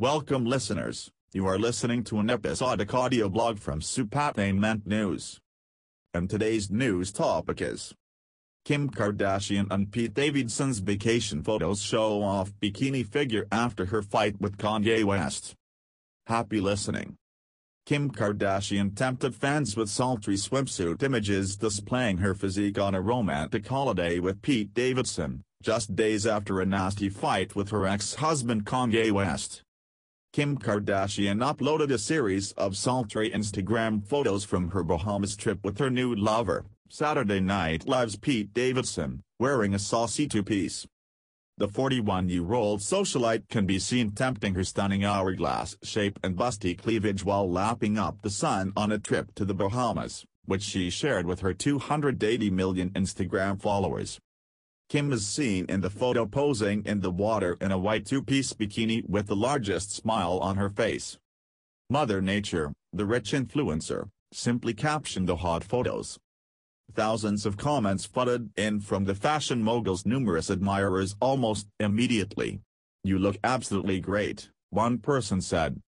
Welcome listeners, you are listening to an episodic audio blog from Supatainment News. And today's news topic is Kim Kardashian and Pete Davidson's vacation photos show off bikini figure after her fight with Kanye West. Happy listening. Kim Kardashian tempted fans with sultry swimsuit images displaying her physique on a romantic holiday with Pete Davidson, just days after a nasty fight with her ex-husband Kanye West. Kim Kardashian uploaded a series of sultry Instagram photos from her Bahamas trip with her new lover, Saturday Night Live's Pete Davidson, wearing a saucy two-piece. The 41-year-old socialite can be seen tempting her stunning hourglass shape and busty cleavage while lapping up the sun on a trip to the Bahamas, which she shared with her 280 million Instagram followers. Kim is seen in the photo posing in the water in a white two-piece bikini with the largest smile on her face. Mother Nature, the rich influencer, simply captioned the hot photos. Thousands of comments flooded in from the fashion mogul's numerous admirers almost immediately. You look absolutely great, one person said.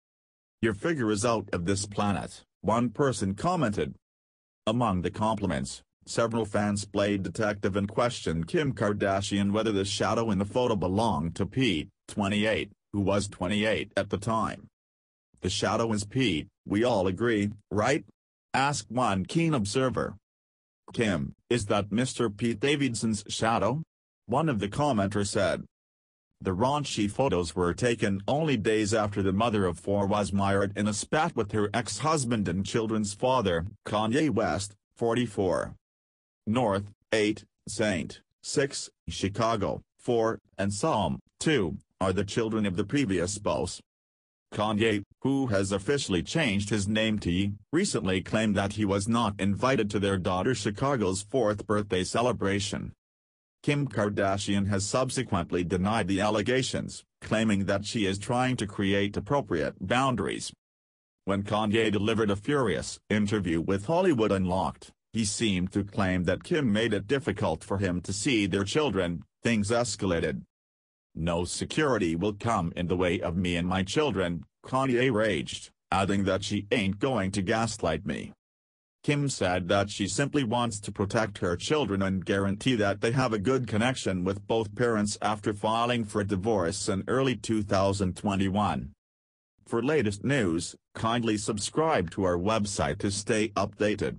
Your figure is out of this planet, one person commented. Among the compliments, Several fans played detective and questioned Kim Kardashian whether the shadow in the photo belonged to Pete, 28, who was 28 at the time. The shadow is Pete, we all agree, right? asked one keen observer. Kim, is that Mr. Pete Davidson's shadow? One of the commenters said. The raunchy photos were taken only days after the mother of four was mired in a spat with her ex-husband and children's father, Kanye West, 44. North, 8, Saint 6, Chicago, 4, and Psalm, 2, are the children of the previous spouse. Kanye, who has officially changed his name to recently claimed that he was not invited to their daughter Chicago's fourth birthday celebration. Kim Kardashian has subsequently denied the allegations, claiming that she is trying to create appropriate boundaries. When Kanye delivered a furious interview with Hollywood Unlocked, he seemed to claim that Kim made it difficult for him to see their children, things escalated. No security will come in the way of me and my children, Kanye raged, adding that she ain't going to gaslight me. Kim said that she simply wants to protect her children and guarantee that they have a good connection with both parents after filing for divorce in early 2021. For latest news, kindly subscribe to our website to stay updated.